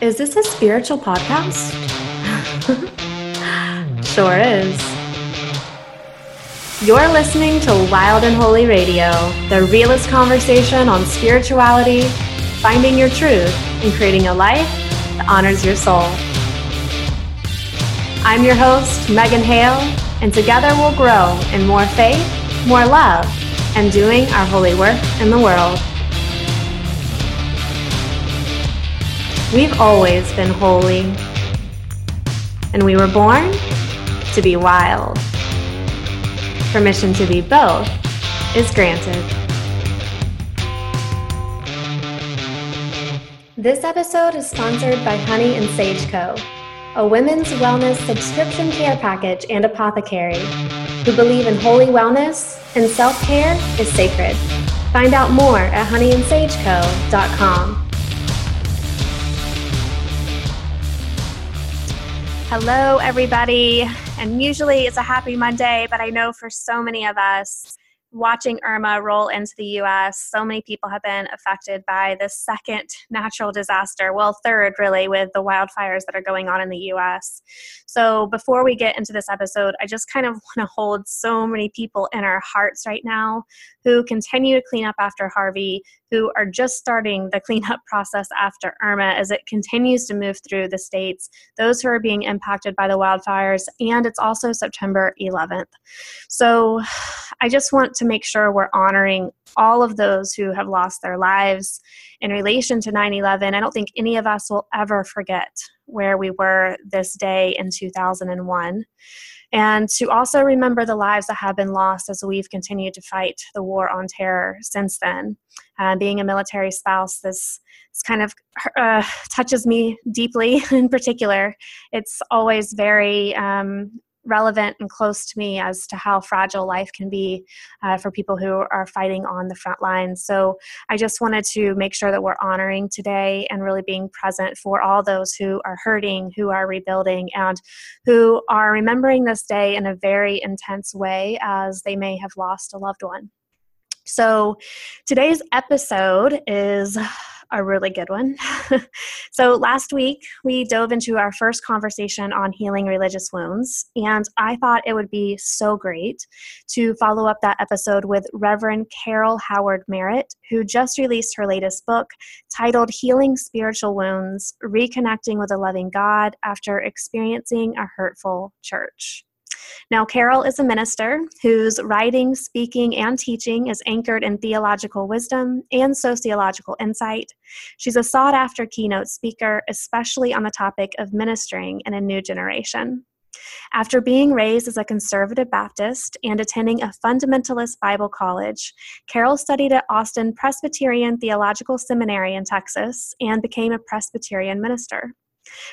Is this a spiritual podcast? sure is. You're listening to Wild and Holy Radio, the realest conversation on spirituality, finding your truth, and creating a life that honors your soul. I'm your host, Megan Hale, and together we'll grow in more faith, more love, and doing our holy work in the world. We've always been holy, and we were born to be wild. Permission to be both is granted. This episode is sponsored by Honey and Sage Co., a women's wellness subscription care package and apothecary who believe in holy wellness and self care is sacred. Find out more at honeyandsageco.com. Hello, everybody. And usually it's a happy Monday, but I know for so many of us, watching Irma roll into the US, so many people have been affected by this second natural disaster. Well, third, really, with the wildfires that are going on in the US. So, before we get into this episode, I just kind of want to hold so many people in our hearts right now who continue to clean up after Harvey, who are just starting the cleanup process after Irma as it continues to move through the states, those who are being impacted by the wildfires, and it's also September 11th. So I just want to make sure we're honoring all of those who have lost their lives in relation to 9 11. I don't think any of us will ever forget where we were this day in 2001 and to also remember the lives that have been lost as we've continued to fight the war on terror since then. Uh, being a military spouse, this, this kind of uh, touches me deeply in particular. It's always very um, relevant and close to me as to how fragile life can be uh, for people who are fighting on the front lines. So I just wanted to make sure that we're honoring today and really being present for all those who are hurting, who are rebuilding, and who are remembering this day in a very intense way as they may have lost a loved one. So today's episode is a really good one. so, last week we dove into our first conversation on healing religious wounds, and I thought it would be so great to follow up that episode with Reverend Carol Howard Merritt, who just released her latest book titled Healing Spiritual Wounds Reconnecting with a Loving God After Experiencing a Hurtful Church. Now, Carol is a minister whose writing, speaking, and teaching is anchored in theological wisdom and sociological insight. She's a sought after keynote speaker, especially on the topic of ministering in a new generation. After being raised as a conservative Baptist and attending a fundamentalist Bible college, Carol studied at Austin Presbyterian Theological Seminary in Texas and became a Presbyterian minister.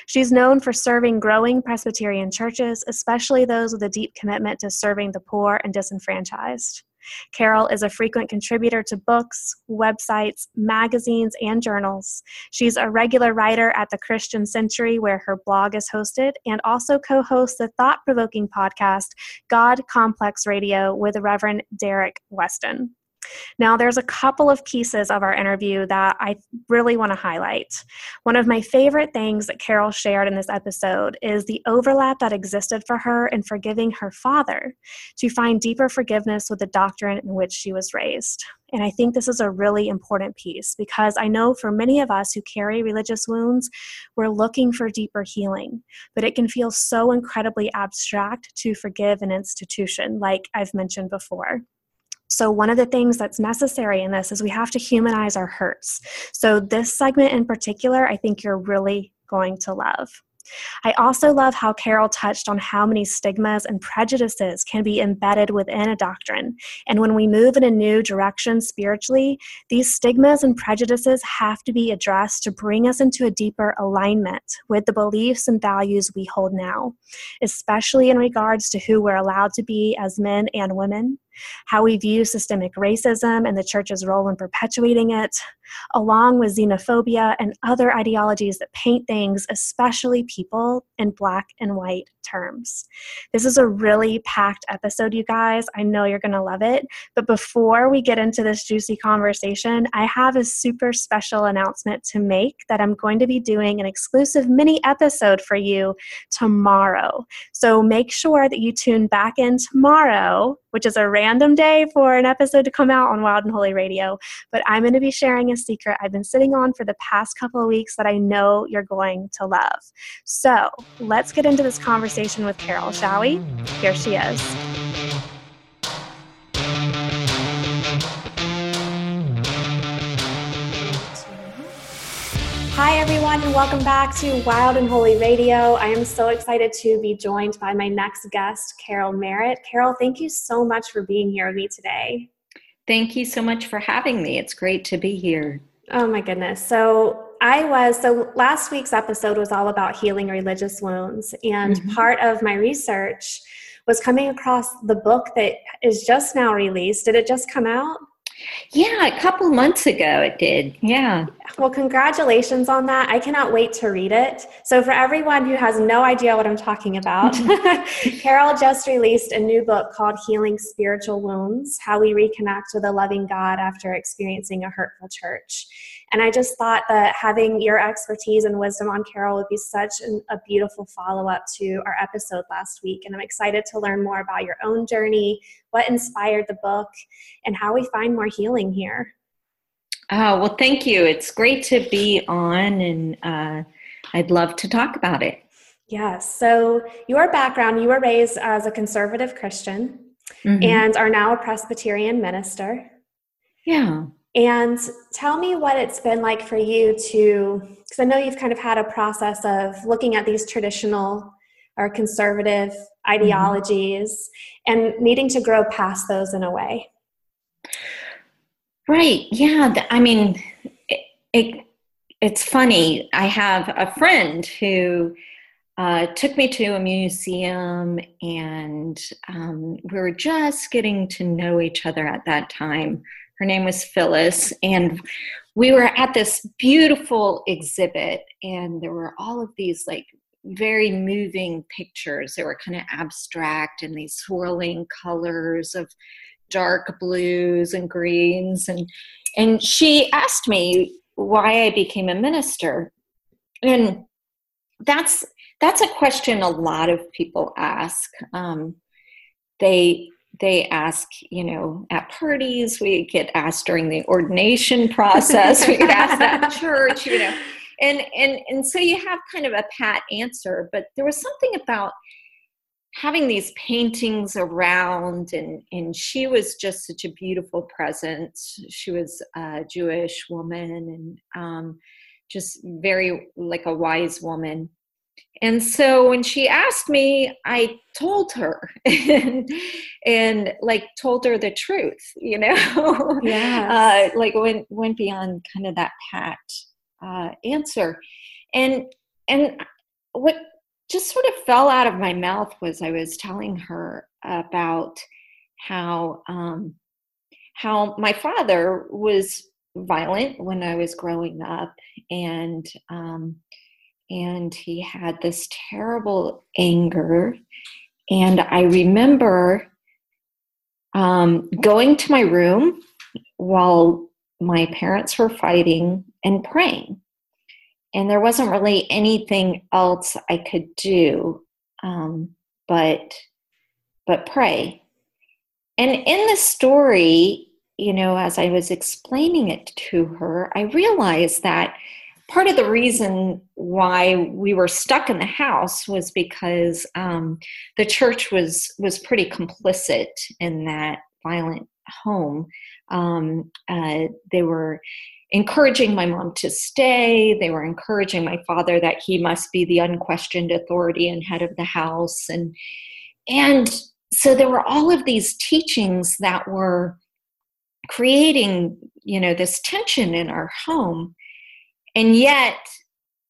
She's known for serving growing Presbyterian churches, especially those with a deep commitment to serving the poor and disenfranchised. Carol is a frequent contributor to books, websites, magazines, and journals. She's a regular writer at the Christian Century, where her blog is hosted, and also co hosts the thought provoking podcast, God Complex Radio, with Reverend Derek Weston. Now, there's a couple of pieces of our interview that I really want to highlight. One of my favorite things that Carol shared in this episode is the overlap that existed for her in forgiving her father to find deeper forgiveness with the doctrine in which she was raised. And I think this is a really important piece because I know for many of us who carry religious wounds, we're looking for deeper healing, but it can feel so incredibly abstract to forgive an institution, like I've mentioned before. So, one of the things that's necessary in this is we have to humanize our hurts. So, this segment in particular, I think you're really going to love. I also love how Carol touched on how many stigmas and prejudices can be embedded within a doctrine. And when we move in a new direction spiritually, these stigmas and prejudices have to be addressed to bring us into a deeper alignment with the beliefs and values we hold now, especially in regards to who we're allowed to be as men and women, how we view systemic racism and the church's role in perpetuating it, along with xenophobia and other ideologies that paint things, especially people, in black and white terms. This is a really packed episode, you guys. I know you're going to love it. But before we get into this juicy conversation, I have a super special announcement to make that I'm going to be doing an exclusive mini episode for you tomorrow. So make sure that you tune back in tomorrow, which is a random day for an episode to come out on Wild and Holy Radio. But I'm going to be sharing a secret I've been sitting on for the past couple of weeks that I know you're going to love. So let's get into this conversation with Carol, shall we? Here she is. Everyone, and welcome back to Wild and Holy Radio. I am so excited to be joined by my next guest, Carol Merritt. Carol, thank you so much for being here with me today. Thank you so much for having me. It's great to be here. Oh, my goodness. So, I was, so last week's episode was all about healing religious wounds, and mm-hmm. part of my research was coming across the book that is just now released. Did it just come out? Yeah, a couple months ago it did. Yeah. Well, congratulations on that. I cannot wait to read it. So, for everyone who has no idea what I'm talking about, Carol just released a new book called Healing Spiritual Wounds How We Reconnect with a Loving God After Experiencing a Hurtful Church. And I just thought that having your expertise and wisdom on Carol would be such an, a beautiful follow up to our episode last week. And I'm excited to learn more about your own journey, what inspired the book, and how we find more healing here. Oh, well, thank you. It's great to be on, and uh, I'd love to talk about it. Yes. So, your background, you were raised as a conservative Christian mm-hmm. and are now a Presbyterian minister. Yeah. And tell me what it's been like for you to, because I know you've kind of had a process of looking at these traditional or conservative mm-hmm. ideologies mm-hmm. and needing to grow past those in a way. Right. Yeah. I mean, it, it it's funny. I have a friend who uh, took me to a museum, and um, we were just getting to know each other at that time. Her name was Phyllis, and we were at this beautiful exhibit, and there were all of these like very moving pictures. They were kind of abstract and these swirling colors of dark blues and greens and and she asked me why I became a minister. And that's that's a question a lot of people ask. Um, they they ask, you know, at parties. We get asked during the ordination process. we get asked at church, you know, and and and so you have kind of a pat answer. But there was something about having these paintings around and and she was just such a beautiful presence she was a jewish woman and um, just very like a wise woman and so when she asked me i told her and, and like told her the truth you know? Yeah uh, like went went beyond kind of that pat uh, answer. And and what just sort of fell out of my mouth was I was telling her about how um, how my father was violent when I was growing up, and um, and he had this terrible anger, and I remember um, going to my room while my parents were fighting and praying and there wasn't really anything else I could do um, but but pray. And in the story, you know, as I was explaining it to her, I realized that part of the reason why we were stuck in the house was because um, the church was was pretty complicit in that violent home. Um, uh, they were encouraging my mom to stay. They were encouraging my father that he must be the unquestioned authority and head of the house. And and so there were all of these teachings that were creating, you know, this tension in our home. And yet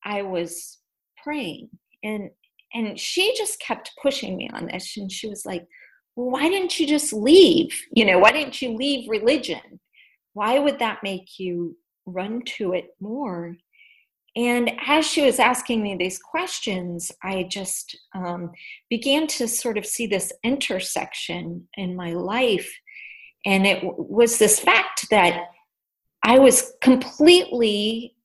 I was praying. And and she just kept pushing me on this. And she was like, well, why didn't you just leave? You know, why didn't you leave religion? Why would that make you run to it more? And as she was asking me these questions, I just um, began to sort of see this intersection in my life. And it w- was this fact that I was completely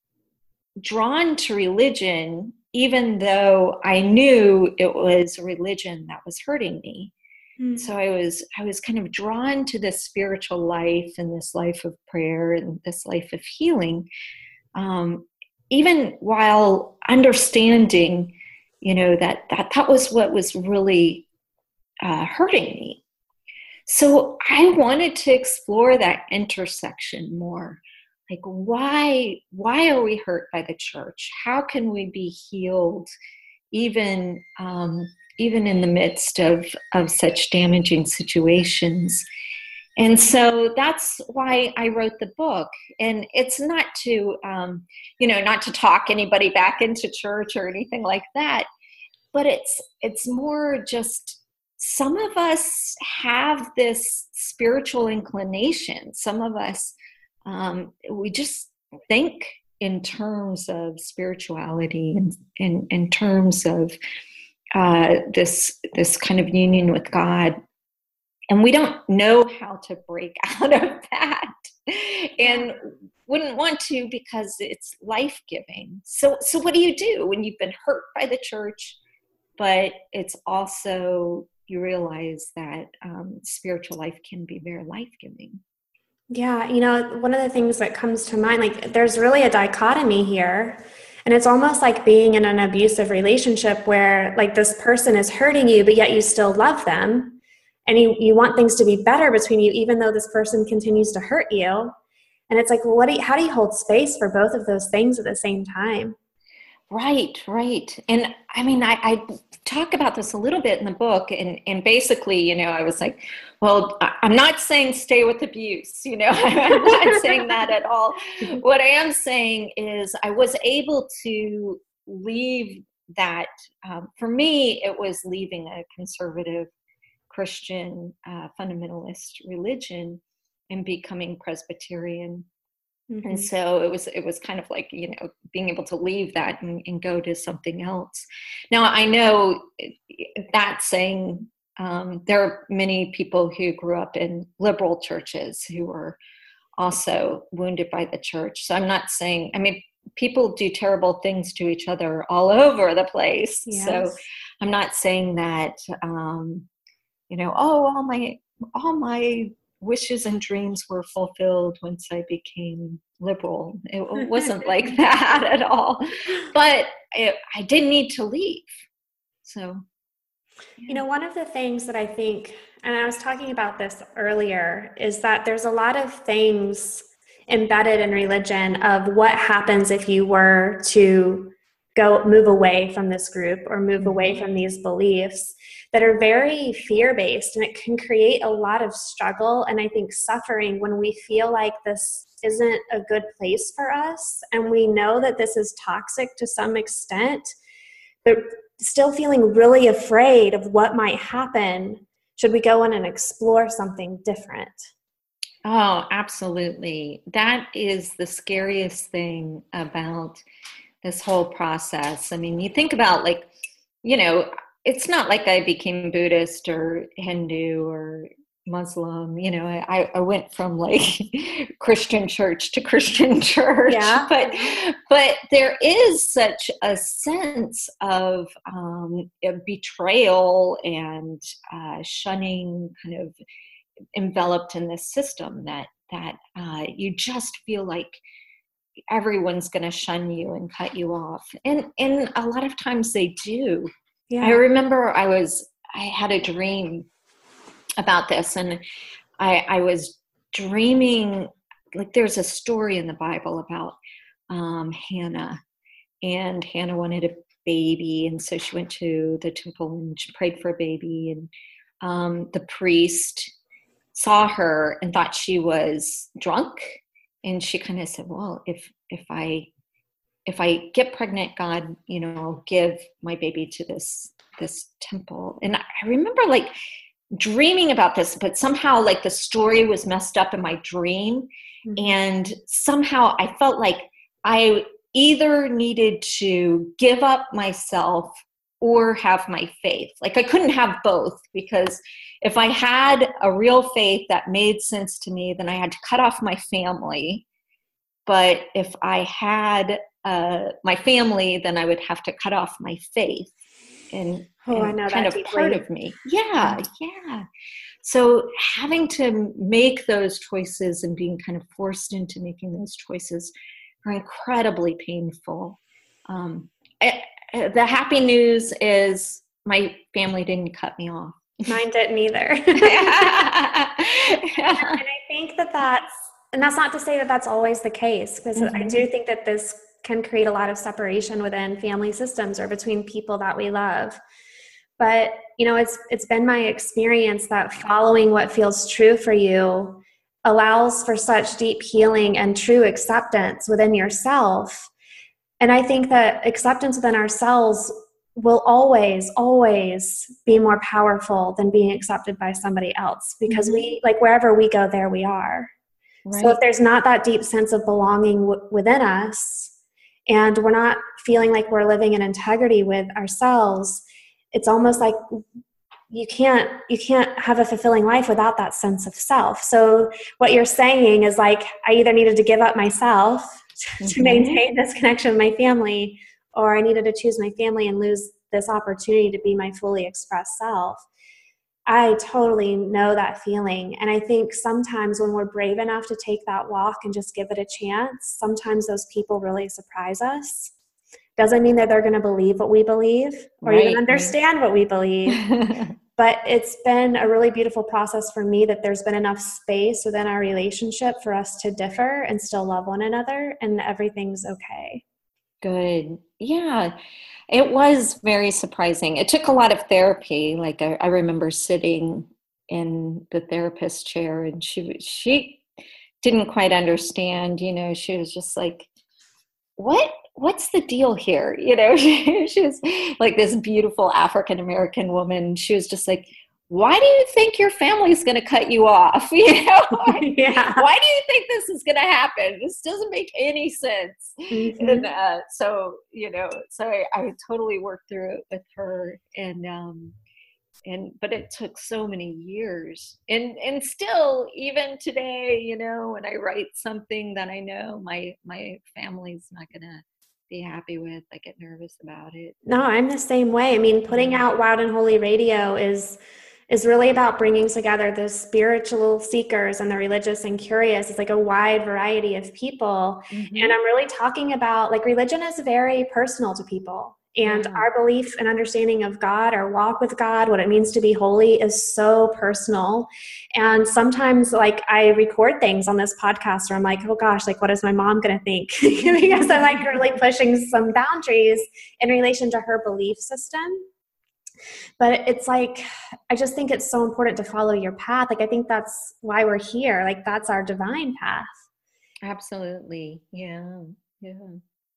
drawn to religion, even though I knew it was religion that was hurting me. Mm. So I was I was kind of drawn to this spiritual life and this life of prayer and this life of healing. Um, even while understanding you know that that that was what was really uh, hurting me so i wanted to explore that intersection more like why why are we hurt by the church? How can we be healed even um, even in the midst of of such damaging situations? And so that's why i wrote the book. And it's not to um, you know not to talk anybody back into church or anything like that but it's it's more just some of us have this spiritual inclination. Some of us um, we just think in terms of spirituality and in, in terms of uh, this this kind of union with god. And we don't know how to break out of that and wouldn't want to because it's life-giving. So so what do you do when you've been hurt by the church but it's also you realize that um, spiritual life can be very life-giving yeah you know one of the things that comes to mind like there's really a dichotomy here. And it's almost like being in an abusive relationship where like this person is hurting you but yet you still love them. And you, you want things to be better between you even though this person continues to hurt you. And it's like well, what do you, how do you hold space for both of those things at the same time right right and i mean I, I talk about this a little bit in the book and and basically you know i was like well i'm not saying stay with abuse you know i'm not saying that at all what i am saying is i was able to leave that um, for me it was leaving a conservative Christian uh, fundamentalist religion and becoming Presbyterian. Mm-hmm. And so it was it was kind of like you know being able to leave that and, and go to something else. Now I know that saying um, there are many people who grew up in liberal churches who were also wounded by the church. So I'm not saying I mean people do terrible things to each other all over the place. Yes. So I'm not saying that um, you know, oh, all my all my wishes and dreams were fulfilled once I became liberal. It wasn't like that at all. But it, I didn't need to leave. So, yeah. you know, one of the things that I think, and I was talking about this earlier, is that there's a lot of things embedded in religion of what happens if you were to go move away from this group or move away mm-hmm. from these beliefs that are very fear based and it can create a lot of struggle and i think suffering when we feel like this isn't a good place for us and we know that this is toxic to some extent but still feeling really afraid of what might happen should we go in and explore something different. Oh absolutely. That is the scariest thing about this whole process. I mean you think about like you know it's not like I became Buddhist or Hindu or Muslim. You know, I, I went from like Christian church to Christian church. Yeah. But but there is such a sense of um, betrayal and uh, shunning, kind of enveloped in this system that that uh, you just feel like everyone's going to shun you and cut you off and and a lot of times they do yeah. I remember I was I had a dream about this and I I was dreaming like there's a story in the Bible about um, Hannah and Hannah wanted a baby and so she went to the temple and she prayed for a baby and um, the priest saw her and thought she was drunk and she kind of said well if if i if I get pregnant, God, you know, give my baby to this this temple. And I remember like dreaming about this, but somehow like the story was messed up in my dream. Mm-hmm. And somehow I felt like I either needed to give up myself or have my faith. Like I couldn't have both because if I had a real faith that made sense to me, then I had to cut off my family. But if I had uh, my family, then I would have to cut off my faith. And, oh, and kind of deeply. part of me. Yeah, yeah. So having to make those choices and being kind of forced into making those choices are incredibly painful. Um, I, the happy news is my family didn't cut me off. Mine didn't either. and I think that that's, and that's not to say that that's always the case, because mm-hmm. I do think that this can create a lot of separation within family systems or between people that we love. But you know, it's it's been my experience that following what feels true for you allows for such deep healing and true acceptance within yourself and I think that acceptance within ourselves will always, always be more powerful than being accepted by somebody else because mm-hmm. we, like, wherever we go, there we are. Right. So if there's not that deep sense of belonging w- within us, and we're not feeling like we're living in integrity with ourselves, it's almost like you can't you can't have a fulfilling life without that sense of self so what you're saying is like i either needed to give up myself mm-hmm. to maintain this connection with my family, or I needed to choose my family and lose this opportunity to be my fully expressed self. I totally know that feeling. And I think sometimes when we're brave enough to take that walk and just give it a chance, sometimes those people really surprise us. Doesn't mean that they're going to believe what we believe or right, even understand what we believe. but it's been a really beautiful process for me that there's been enough space within our relationship for us to differ and still love one another and everything's okay good yeah it was very surprising it took a lot of therapy like i, I remember sitting in the therapist chair and she she didn't quite understand you know she was just like what what's the deal here? You know, she, she was like this beautiful African American woman. She was just like, why do you think your family's going to cut you off? You know, yeah. why do you think this is going to happen? This doesn't make any sense. Mm-hmm. And uh, so, you know, so I, I, totally worked through it with her, and um, and but it took so many years, and and still, even today, you know, when I write something that I know my my family's not going to be happy with. I get nervous about it. No, I'm the same way. I mean, putting out Wild and Holy Radio is is really about bringing together the spiritual seekers and the religious and curious. It's like a wide variety of people. Mm-hmm. And I'm really talking about like religion is very personal to people. And yeah. our belief and understanding of God, our walk with God, what it means to be holy is so personal. And sometimes, like, I record things on this podcast where I'm like, oh gosh, like, what is my mom going to think? because I'm like really pushing some boundaries in relation to her belief system. But it's like, I just think it's so important to follow your path. Like, I think that's why we're here. Like, that's our divine path. Absolutely. Yeah. Yeah.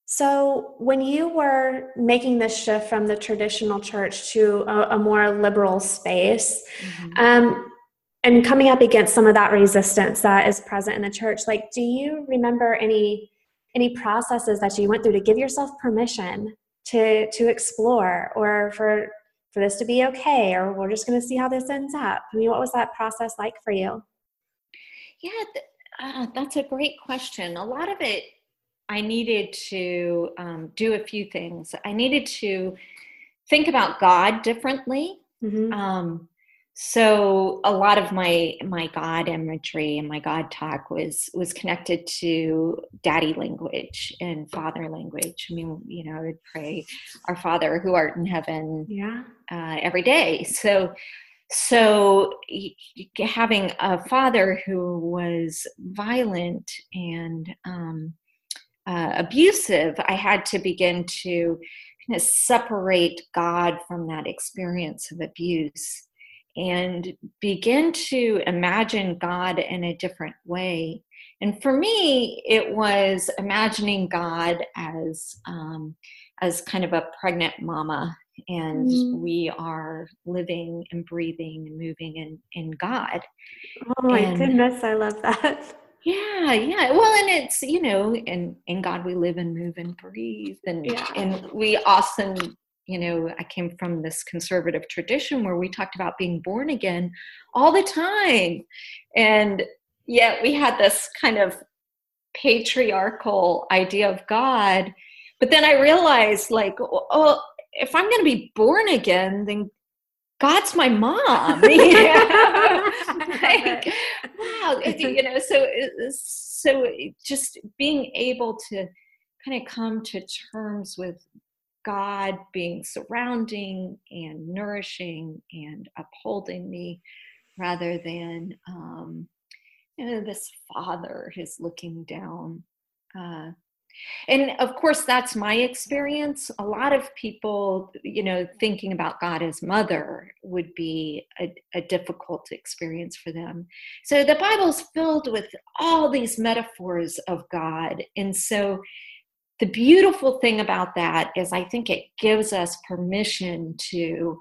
So, when you were making this shift from the traditional church to a, a more liberal space, mm-hmm. um, and coming up against some of that resistance that is present in the church, like, do you remember any any processes that you went through to give yourself permission to to explore, or for for this to be okay, or we're just going to see how this ends up? I mean, what was that process like for you? Yeah, uh, that's a great question. A lot of it I needed to um, do a few things. I needed to think about God differently. Mm-hmm. Um, so a lot of my my God imagery and my God talk was was connected to daddy language and father language. I mean, you know, I would pray, "Our Father who art in heaven," yeah, uh, every day. So so having a father who was violent and um, uh, abusive, I had to begin to kind of separate God from that experience of abuse and begin to imagine God in a different way. And for me, it was imagining God as um, as kind of a pregnant mama and mm. we are living and breathing and moving in in god oh my and, goodness i love that yeah yeah well and it's you know in in god we live and move and breathe and yeah. and we often you know i came from this conservative tradition where we talked about being born again all the time. And yet we had this kind of patriarchal idea of god. But then i realized like oh, oh if i'm going to be born again then god's my mom. Like, wow you know so so just being able to kind of come to terms with God being surrounding and nourishing and upholding me rather than um, you know this father who's looking down uh, and of course that's my experience. A lot of people you know thinking about god as mother would be a, a difficult experience for them. So the bible's filled with all these metaphors of god and so the beautiful thing about that is I think it gives us permission to,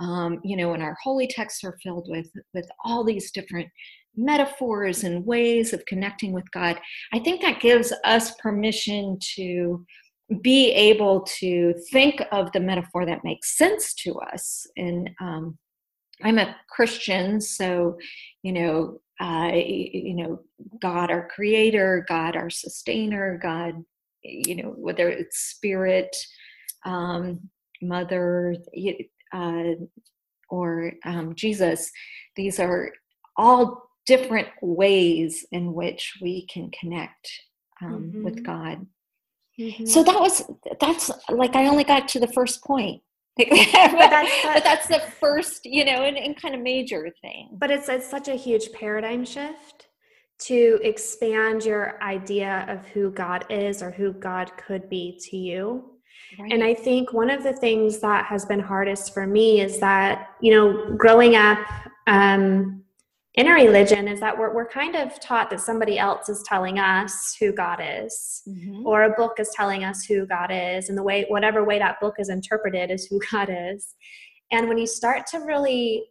um, you know, and our holy texts are filled with with all these different metaphors and ways of connecting with God. I think that gives us permission to be able to think of the metaphor that makes sense to us. And um, I'm a Christian, so you know, uh, you know, God our Creator, God our Sustainer, God you know whether it's spirit um, mother uh, or um, jesus these are all different ways in which we can connect um, mm-hmm. with god mm-hmm. so that was that's like i only got to the first point but, that's, but that's the first you know and, and kind of major thing but it's it's such a huge paradigm shift to expand your idea of who God is or who God could be to you. Right. And I think one of the things that has been hardest for me is that, you know, growing up um, in a religion is that we're, we're kind of taught that somebody else is telling us who God is, mm-hmm. or a book is telling us who God is, and the way, whatever way that book is interpreted is who God is. And when you start to really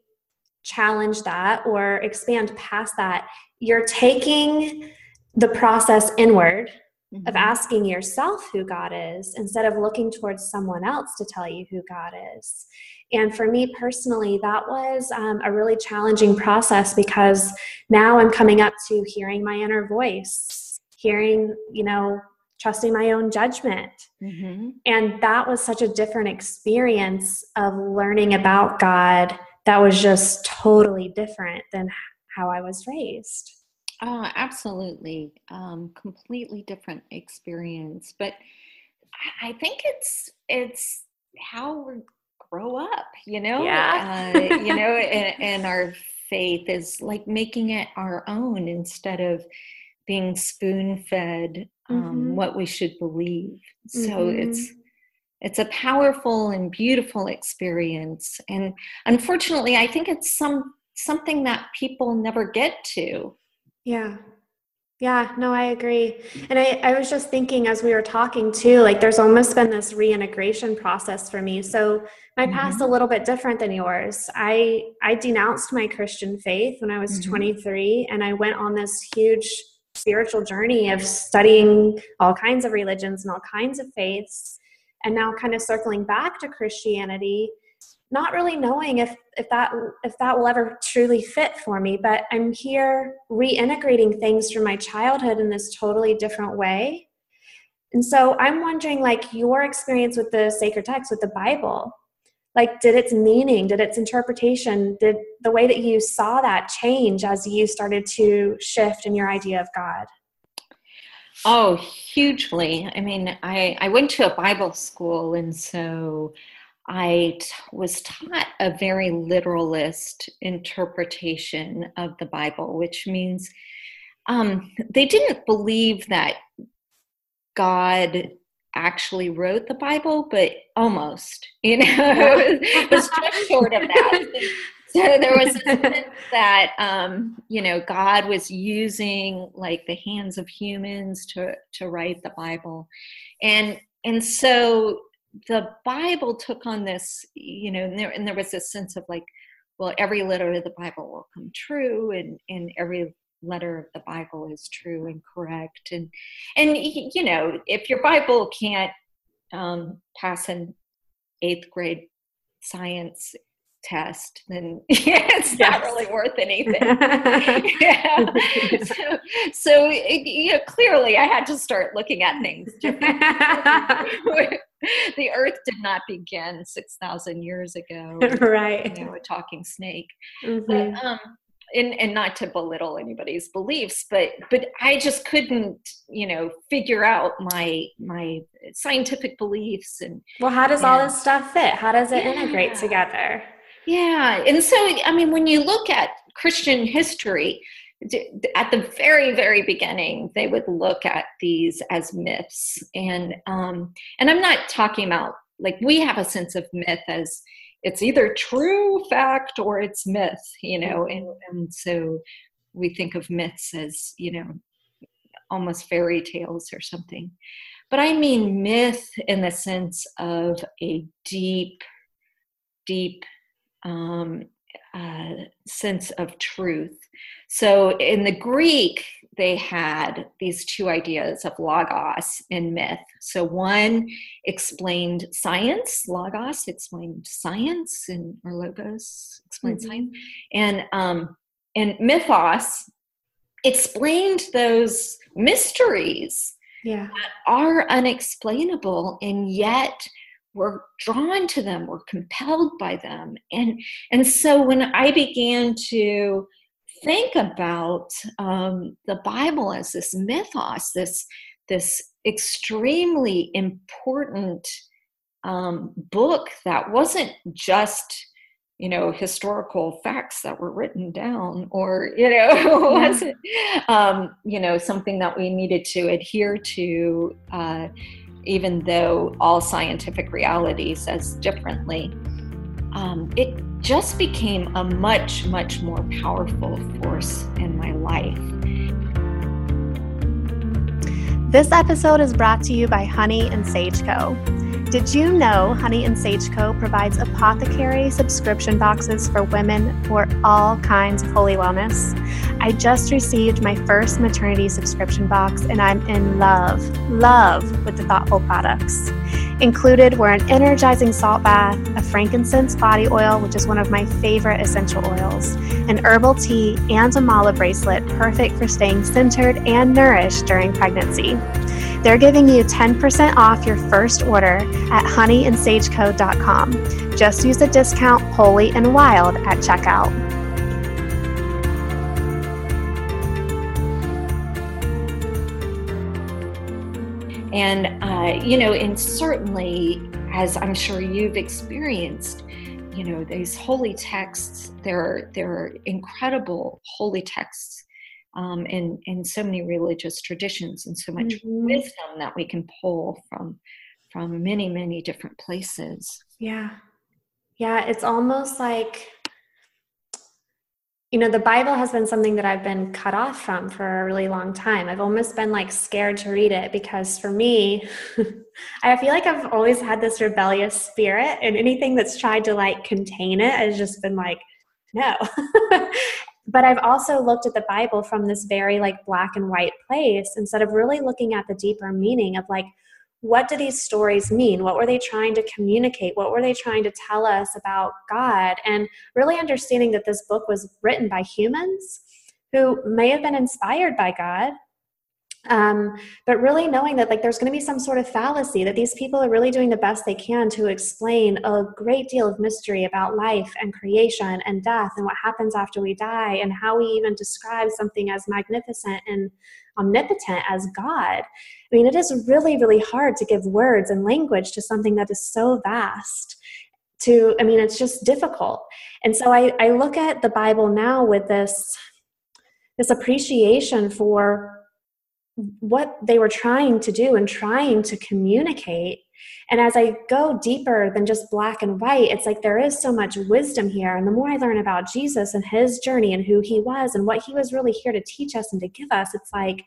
challenge that or expand past that, you're taking the process inward mm-hmm. of asking yourself who God is instead of looking towards someone else to tell you who God is. And for me personally, that was um, a really challenging process because now I'm coming up to hearing my inner voice, hearing, you know, trusting my own judgment. Mm-hmm. And that was such a different experience of learning about God that was just totally different than how I was raised. Oh, absolutely. Um, completely different experience. But I think it's it's how we grow up, you know? Yeah. uh, you know, and, and our faith is like making it our own instead of being spoon fed um, mm-hmm. what we should believe. So mm-hmm. it's it's a powerful and beautiful experience and unfortunately i think it's some something that people never get to. Yeah. Yeah no i agree. And i i was just thinking as we were talking too like there's almost been this reintegration process for me. So my mm-hmm. past a little bit different than yours. I i denounced my christian faith when i was mm-hmm. 23 and i went on this huge spiritual journey of studying all kinds of religions and all kinds of faiths and now kind of circling back to christianity not really knowing if if that if that will ever truly fit for me but i'm here reintegrating things from my childhood in this totally different way and so i'm wondering like your experience with the sacred text with the bible like did its meaning did its interpretation did the way that you saw that change as you started to shift in your idea of god Oh, hugely. I mean, I, I went to a Bible school, and so I t- was taught a very literalist interpretation of the Bible, which means um, they didn't believe that God actually wrote the Bible, but almost, you know, it was just short of that. so there was a sense that um, you know god was using like the hands of humans to to write the bible and and so the Bible took on this, you know, and there, and there was this sense of like, well, every letter of the Bible will come true, and and every letter of the Bible is true and correct, and and you know, if your Bible can't um, pass an eighth grade science test, then it's yes. not really worth anything. yeah. So, so it, you know, clearly, I had to start looking at things. the Earth did not begin six thousand years ago, right? You know, a talking snake. Mm-hmm. But, um, and, and not to belittle anybody's beliefs but but i just couldn't you know figure out my my scientific beliefs and well how does and, all this stuff fit how does it yeah. integrate together yeah. And so, I mean, when you look at Christian history, at the very very beginning they would look at these as myths. And um and i'm not talking about like we have a sense of myth as it's either true fact or it's myth you know and, and so we think of myths as you know almost fairy tales or something. But i mean myth in the sense of a deep deep um, uh, sense of truth. So in the Greek, they had these two ideas of logos and myth. So one explained science, logos explained science, and or logos explained mm-hmm. science, and um, and mythos explained those mysteries yeah. that are unexplainable and yet we're drawn to them we're compelled by them. And and so when i began to think about um, the bible as this mythos this this extremely important um, book that wasn't just you know historical facts that were written down or you know wasn't um, you know something that we needed to adhere to uh, even though all scientific reality says differently. Um, it just became a much, much more powerful force in my life. This episode is brought to you by Honey and Sage Co. Did you know Honey and Sage Co. provides apothecary subscription boxes for women for all kinds of holy wellness? I just received my first maternity subscription box and I'm in love, love with the thoughtful products. Included were an energizing salt bath, a frankincense body oil, which is one of my favorite essential oils, an herbal tea, and a mala bracelet perfect for staying centered and nourished during pregnancy. They're giving you 10% off your first order at honeyandsageco.com. Just use the discount Holy and Wild at checkout. And, uh, you know, and certainly, as I'm sure you've experienced, you know, these holy texts, they're, they're incredible holy texts um, in in so many religious traditions and so much mm-hmm. wisdom that we can pull from from many many different places yeah yeah it's almost like you know the bible has been something that i've been cut off from for a really long time. I've almost been like scared to read it because for me i feel like i've always had this rebellious spirit and anything that's tried to like contain it has just been like no. But I've also looked at the Bible from this very like black and white place instead of really looking at the deeper meaning of like, what do these stories mean? What were they trying to communicate? What were they trying to tell us about God? And really understanding that this book was written by humans who may have been inspired by God, um, but really knowing that like there's going to be some sort of fallacy that these people are really doing the best they can to explain a great deal of mystery about life and creation and death and what happens after we die and how we even describe something as magnificent and omnipotent as god i mean it is really really hard to give words and language to something that is so vast to i mean it's just difficult and so i, I look at the bible now with this this appreciation for what they were trying to do and trying to communicate. And as I go deeper than just black and white, it's like there is so much wisdom here. And the more I learn about Jesus and his journey and who he was and what he was really here to teach us and to give us, it's like,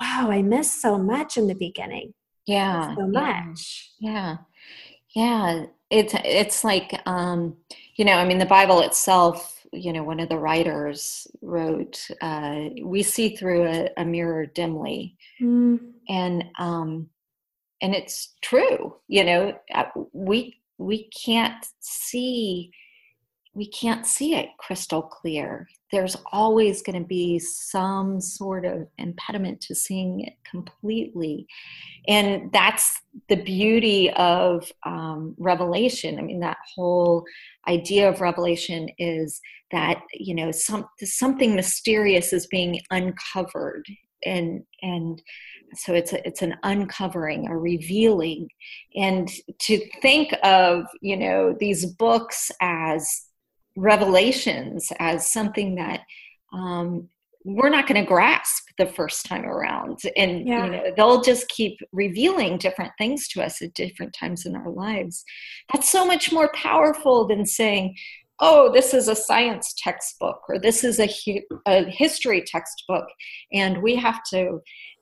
wow, I missed so much in the beginning. Yeah. So much. Yeah. Yeah, it's it's like um, you know, I mean, the Bible itself. You know, one of the writers wrote, uh, "We see through a, a mirror dimly," mm. and um, and it's true. You know, uh, we we can't see we can't see it crystal clear. There's always going to be some sort of impediment to seeing it completely. And that's the beauty of um, Revelation. I mean, that whole idea of Revelation is that, you know, some, something mysterious is being uncovered. And, and so it's a, it's an uncovering a revealing. And to think of you know these books as revelations as something that um, we're not going to grasp the first time around. And yeah. you know they'll just keep revealing different things to us at different times in our lives. That's so much more powerful than saying oh this is a science textbook or this is a, a history textbook and we have to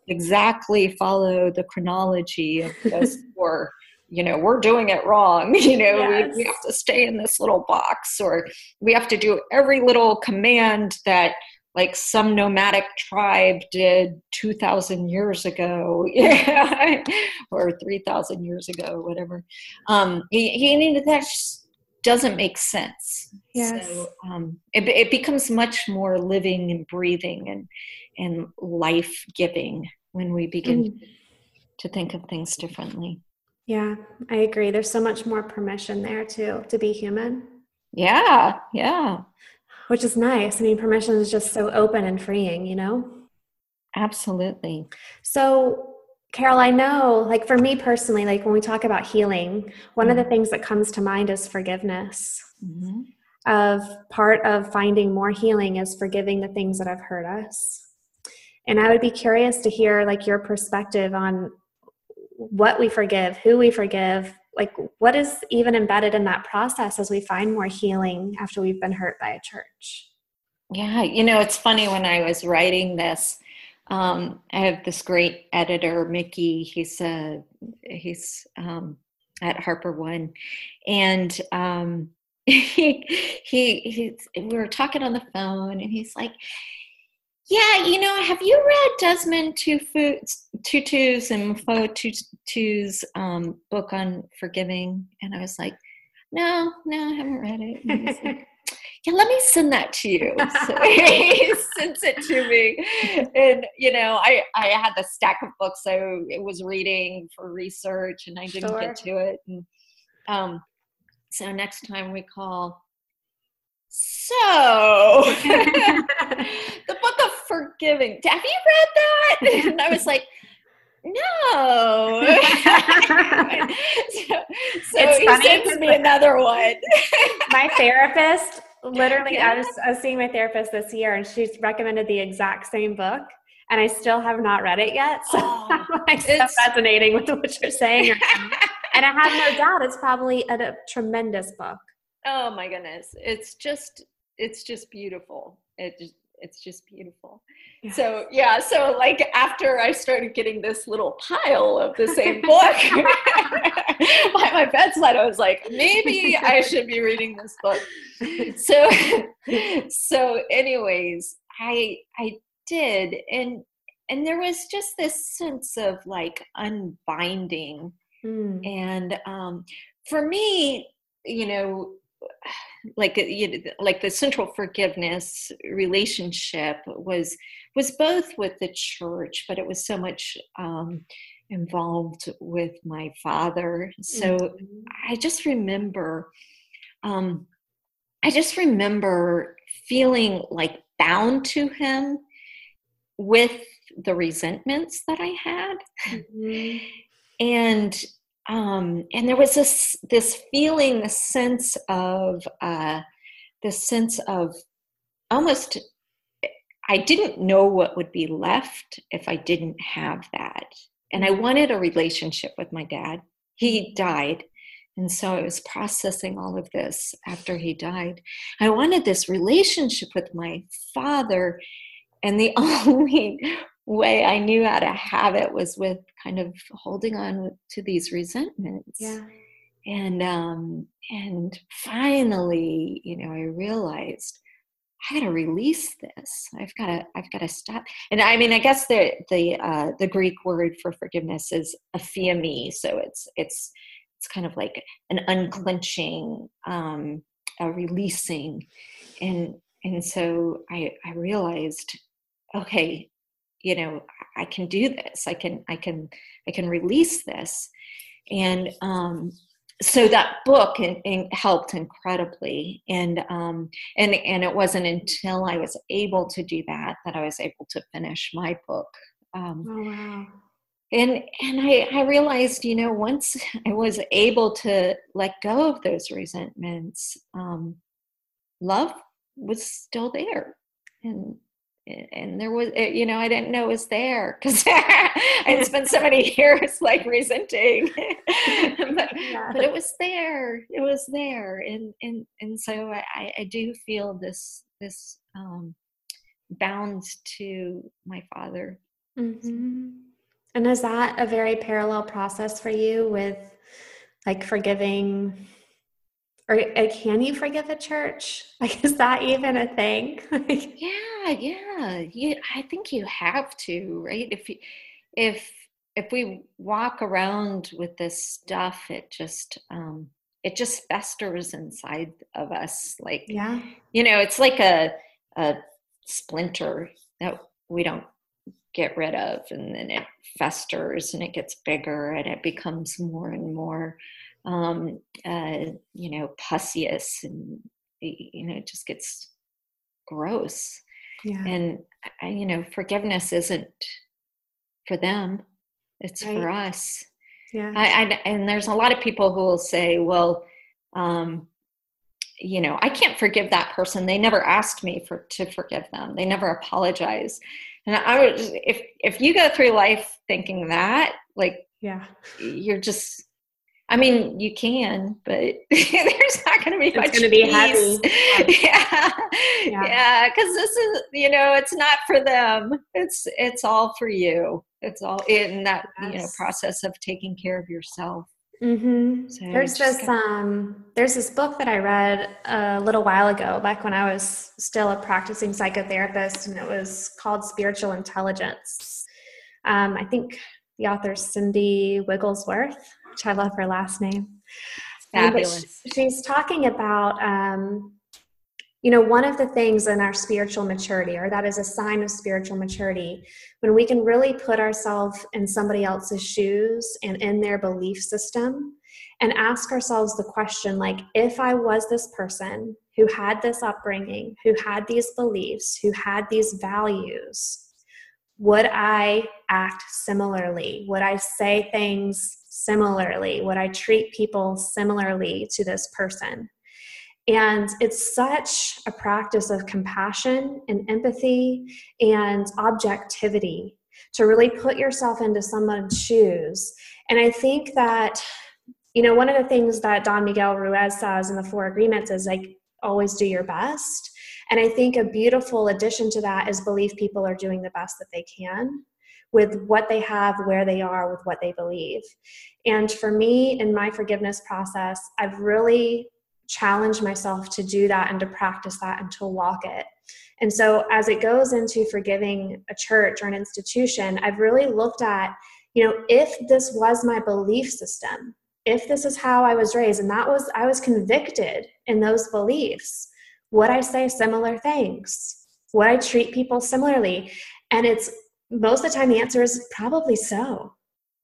exactly follow the chronology of this or you know we're doing it wrong you know yes. we, we have to stay in this little box or we have to do every little command that like some nomadic tribe did 2000 years ago yeah, or 3000 years ago whatever um he, you that just doesn't make sense yes. so um it, it becomes much more living and breathing and and life giving when we begin mm. to think of things differently yeah, I agree. There's so much more permission there too to be human. Yeah, yeah. Which is nice. I mean, permission is just so open and freeing, you know? Absolutely. So, Carol, I know, like for me personally, like when we talk about healing, one mm-hmm. of the things that comes to mind is forgiveness. Mm-hmm. Of part of finding more healing is forgiving the things that have hurt us. And I would be curious to hear like your perspective on what we forgive, who we forgive, like what is even embedded in that process as we find more healing after we've been hurt by a church. Yeah, you know, it's funny when I was writing this, um, I have this great editor, Mickey. He's uh, he's um, at Harper One, and um, he he. We were talking on the phone, and he's like, yeah, you know, have you read Desmond Tutu's and Mpho Tutu's um, book on forgiving? And I was like, no, no, I haven't read it. Yeah, let me send that to you. So he sends it to me. And, you know, I, I had the stack of books I was reading for research and I didn't sure. get to it. And um, so next time we call, so, the book of forgiving. Have you read that? And I was like, no. so, so it's he funny sends me another one. my therapist, literally, yeah. I, was, I was seeing my therapist this year, and she's recommended the exact same book. And I still have not read it yet. So oh, I'm like so fascinating with what you're saying. and I have no doubt it's probably a, a tremendous book. Oh my goodness. It's just it's just beautiful. It just it's just beautiful. Yeah. So yeah, so like after I started getting this little pile of the same book by my bedside, I was like, maybe I should be reading this book. So so anyways, I I did and and there was just this sense of like unbinding. Mm. And um for me, you know, like uh, you know, like the central forgiveness relationship was was both with the church but it was so much um, involved with my father so mm-hmm. i just remember um, i just remember feeling like bound to him with the resentments that i had mm-hmm. and um, and there was this this feeling, this sense of uh, this sense of almost I didn't know what would be left if I didn't have that. And I wanted a relationship with my dad. He died. And so I was processing all of this after he died. I wanted this relationship with my father. And the only way I knew how to have it was with kind of holding on to these resentments. Yeah. and um, and finally, you know, I realized I got to release this. I've got to I've got to stop. And I mean, I guess the the uh, the Greek word for forgiveness is aphiemi, so it's it's it's kind of like an unclenching, um, a releasing, and and so I I realized, okay, you know, I can do this. I can I can I can release this, and um, so that book in, in helped incredibly. And um, and and it wasn't until i was able to do that that i was able to finish my book. Um, oh wow. and and I, I realized you know once i was able to let go of those resentments um, love was still there. And and there was eh, you know i didn't know it was there because i'd spent so many years like resenting but, yeah. but it was there it was there and and and so i i do feel this this um bound to my father mm-hmm. and is that a very parallel process for you with like forgiving or uh, can you forgive a church? Like, is that even a thing? yeah, yeah. You, I think you have to, right? If you, if if we walk around with this stuff, it just um, it just festers inside of us. Like, yeah, you know, it's like a a splinter that we don't get rid of, and then it festers and it gets bigger and it becomes more and more um, uh, you know, pusseous and, you know, it just gets gross. Yeah. And, you know, forgiveness isn't for them, it's right. for us. Yeah. I, I, and there's a lot of people who will say, well, um, you know, I can't forgive that person. They never asked me for to forgive them. They never apologize And I would, if if you go through life thinking that, like, yeah, you're just I mean, you can, but there's not going to be it's much. It's going to be heavy. yeah, yeah, because yeah, this is, you know, it's not for them. It's it's all for you. It's all in that yes. you know process of taking care of yourself. Mm-hmm. So there's this kinda... um there's this book that I read a little while ago, back when I was still a practicing psychotherapist, and it was called Spiritual Intelligence. Um, I think the author's Cindy Wigglesworth which I love her last name. Fabulous. She, she's talking about, um, you know, one of the things in our spiritual maturity, or that is a sign of spiritual maturity, when we can really put ourselves in somebody else's shoes and in their belief system and ask ourselves the question like, if I was this person who had this upbringing, who had these beliefs, who had these values, would I act similarly? Would I say things similarly? Would I treat people similarly to this person? And it's such a practice of compassion and empathy and objectivity to really put yourself into someone's shoes. And I think that, you know, one of the things that Don Miguel Ruiz says in the Four Agreements is like, always do your best. And I think a beautiful addition to that is believe people are doing the best that they can with what they have, where they are, with what they believe. And for me, in my forgiveness process, I've really challenged myself to do that and to practice that and to walk it. And so, as it goes into forgiving a church or an institution, I've really looked at, you know, if this was my belief system, if this is how I was raised, and that was, I was convicted in those beliefs, would I say similar things? Would I treat people similarly? And it's most of the time the answer is probably so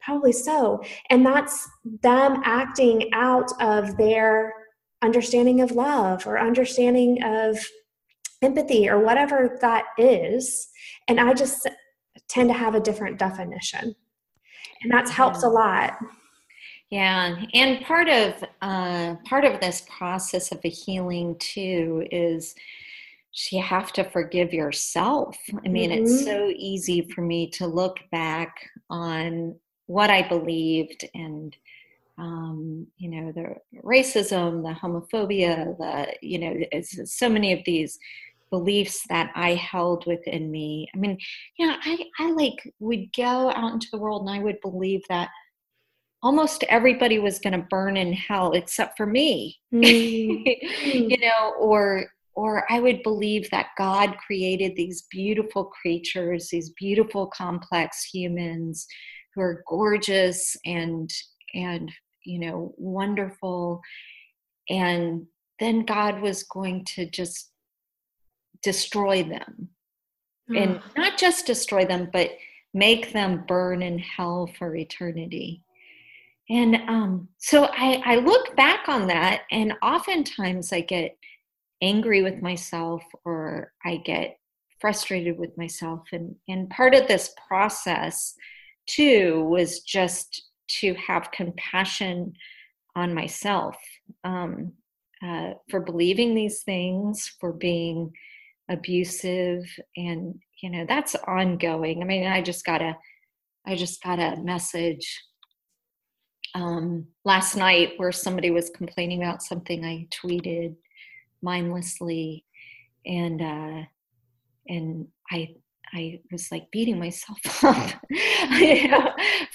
probably so. And that's them acting out of their understanding of love or understanding of empathy or whatever that is. And i just tend to have a different definition. And that's helped a lot. Yeah. And part of uh, part of this process of a healing too is you have to forgive yourself. I mean, mm-hmm. it's so easy for me to look back on what I believed and um, you know the racism, the homophobia, the you know it's so many of these beliefs that I held within me. I mean, you know, I I like would go out into the world and I would believe that almost everybody was going to burn in hell except for me mm. you know or or i would believe that god created these beautiful creatures these beautiful complex humans who are gorgeous and and you know wonderful. And then god was going to just destroy them and not just destroy them but make them burn in hell for eternity. And um, so I, I look back on that and oftentimes i get angry with myself or i get frustrated with myself. And and part of this process too was just to have compassion on myself um, uh, for believing these things for being abusive. And you know that's ongoing. I mean i just got a i just got a message um, last night where somebody was complaining about something i tweeted mindlessly and uh and i i was like beating myself up you know,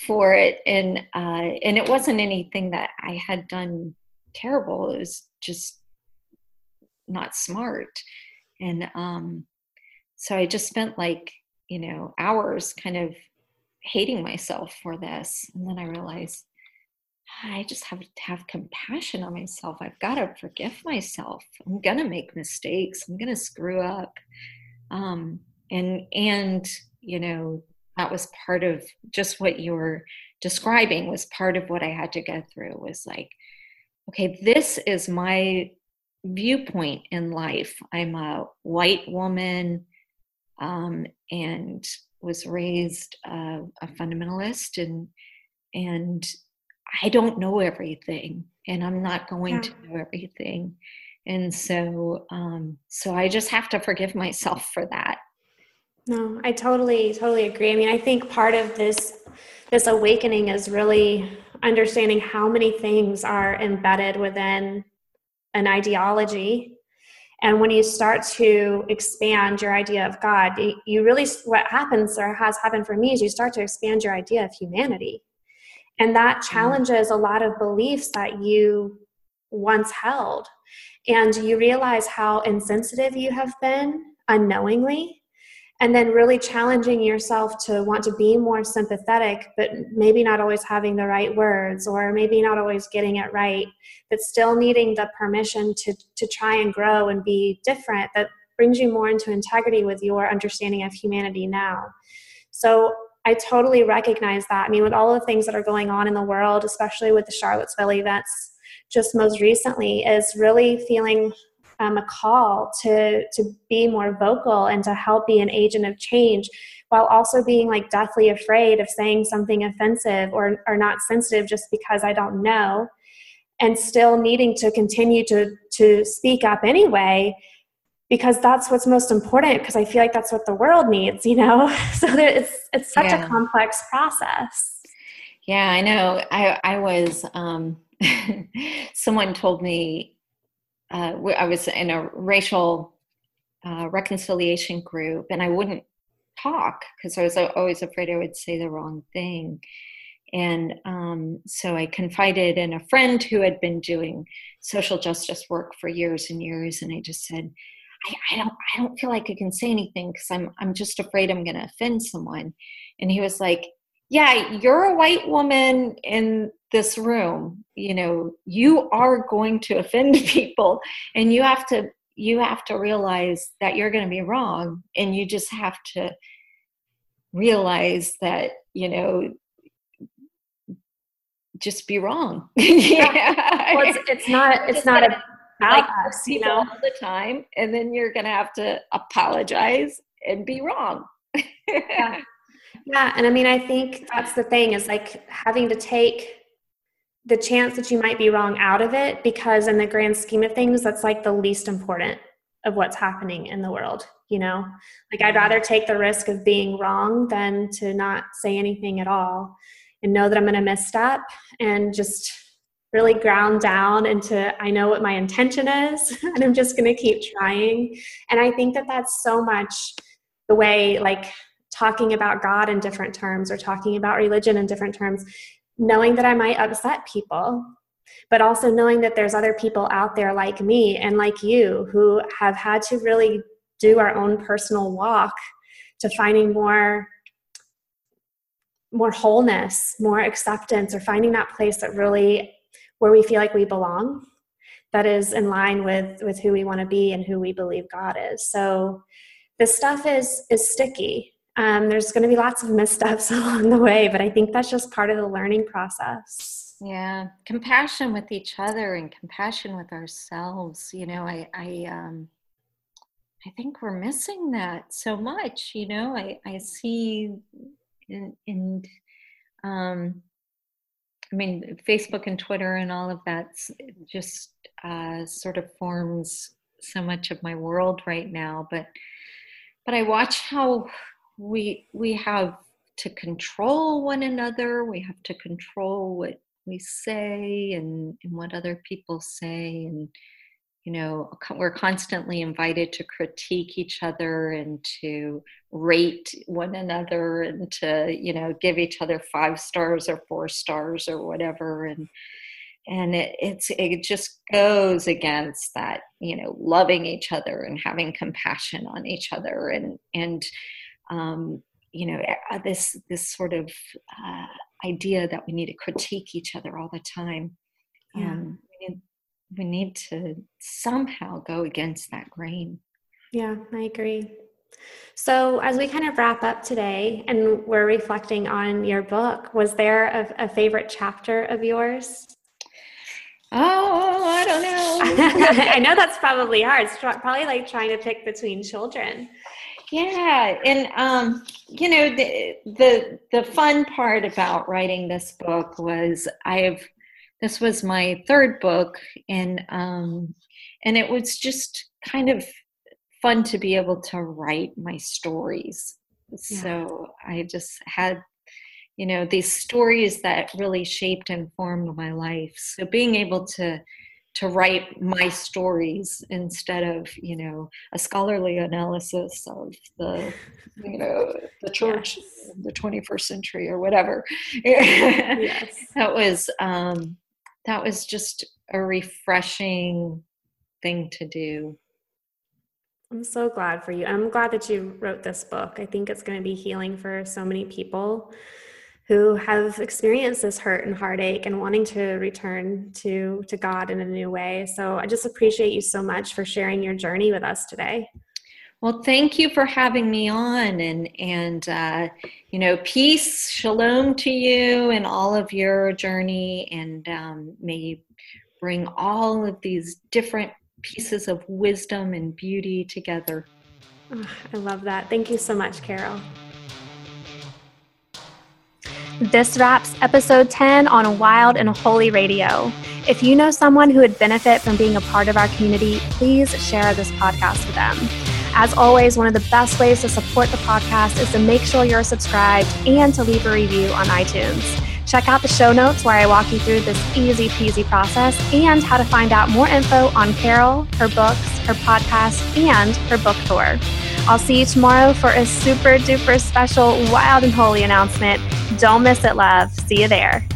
for it and uh and it wasn't anything that i had done terrible it was just not smart and um, so I just spent like, you know, hours kind of hating myself for this. And then I realized I just have to have compassion on myself. I've got to forgive myself. I'm going to make mistakes. I'm going to screw up. Um, and, and, you know, that was part of just what you were describing was part of what I had to go through was like, okay, this is my viewpoint in life. I'm a white woman um, and was raised uh, a fundamentalist, and and I don't know everything, and I'm not going yeah. to know everything, and so um, so I just have to forgive myself for that. No, I totally totally agree. I mean, I think part of this this awakening is really understanding how many things are embedded within an ideology and when you start to expand your idea of god you really what happens or has happened for me is you start to expand your idea of humanity and that mm-hmm. challenges a lot of beliefs that you once held and you realize how insensitive you have been unknowingly and then really challenging yourself to want to be more sympathetic but maybe not always having the right words or maybe not always getting it right but still needing the permission to to try and grow and be different that brings you more into integrity with your understanding of humanity now so i totally recognize that. I mean with all the things that are going on in the world especially with the charlottesville events just most recently is really feeling um, a call to to be more vocal and to help be an agent of change while also being like deathly afraid of saying something offensive or, or not sensitive just because i don't know and still needing to continue to to speak up anyway because that's what's most important because i feel like that's what the world needs you know so it's it's such yeah. a complex process yeah i know i i was um someone told me uh, I was in a racial uh, reconciliation group, and I wouldn't talk because I was always afraid I would say the wrong thing. And um, so I confided in a friend who had been doing social justice work for years and years, and I just said, I, I don't, I don't feel like I can say anything because I'm, I'm just afraid I'm going to offend someone. And he was like, Yeah, you're a white woman in this room you know you are going to offend people and you have to you have to realize that you're going to be wrong and you just have to realize that you know just be wrong yeah. well, it's, it's not it's not about like ah, us you know? all the time and then you're to have to apologize and be wrong. Yeah. Yeah and i mean i think that's the thing is like having to take the chance that you might be wrong out of it because in the grand scheme of things that's like the least important of what's happening in the world you know? Like i'd rather mm-hmm. take the risk of being wrong than to not say anything at all and know that i'm going to misstep and just really ground down into i know what my intention is and i'm just going to keep trying. And i think that that's so much the way like talking about god in different terms or talking about religion in different terms knowing that I might upset people, but also knowing that there's other people out there like me and like you who have had to really do our own personal walk to finding more more wholeness, more acceptance, or finding that place that really where we feel like we belong, that is in line with with who we want to be and who we believe God is. So this stuff is is sticky. Um, there's going to be lots of missteps along the way, but I think that's just part of the learning process. Yeah, compassion with each other and compassion with ourselves. You know, I I um, I think we're missing that so much. You know, I I see in, in um, I mean, Facebook and Twitter and all of that just uh, sort of forms so much of my world right now. But but I watch how we we have to control one another. We have to control what we say and, and what other people say and you know we're constantly invited to critique each other and to rate one another and to you know give each other five stars or four stars or whatever. And and it it's it just goes against that you know loving each other and having compassion on each other. And and um you know this this sort of uh, idea that we need to critique each other all the time. Yeah. um, we need to somehow go against that grain. Yeah, I agree. So, as we kind of wrap up today and we're reflecting on your book, was there a, a favorite chapter of yours? Oh, I don't know. I know that's probably hard. It's probably like trying to pick between children. Yeah, and um, you know the the the fun part about writing this book was I've this was my third book and um, and it was just kind of fun to be able to write my stories yeah. so i just had you know these stories that really shaped and formed my life so being able to to write my stories instead of you know a scholarly analysis of the you know the church yes. the 21st century or whatever yes. that was um that was just a refreshing thing to do. I'm so glad for you. I'm glad that you wrote this book. I think it's going to be healing for so many people who have experienced this hurt and heartache and wanting to return to to God in a new way. So I just appreciate you so much for sharing your journey with us today. Well, thank you for having me on, and and uh, you know, peace, shalom to you and all of your journey, and um, may you bring all of these different pieces of wisdom and beauty together. Oh, I love that. Thank you so much, Carol. This wraps episode 10 on a Wild and Holy Radio. If you know someone who would benefit from being a part of our community, please share this podcast with them. As always, one of the best ways to support the podcast is to make sure you're subscribed and to leave a review on iTunes. Check out the show notes where I walk you through this easy peasy process and how to find out more info on Carol, her books, her podcast, and her book tour. I'll see you tomorrow for a super duper special Wild and Holy announcement. Don't miss it, love. See you there.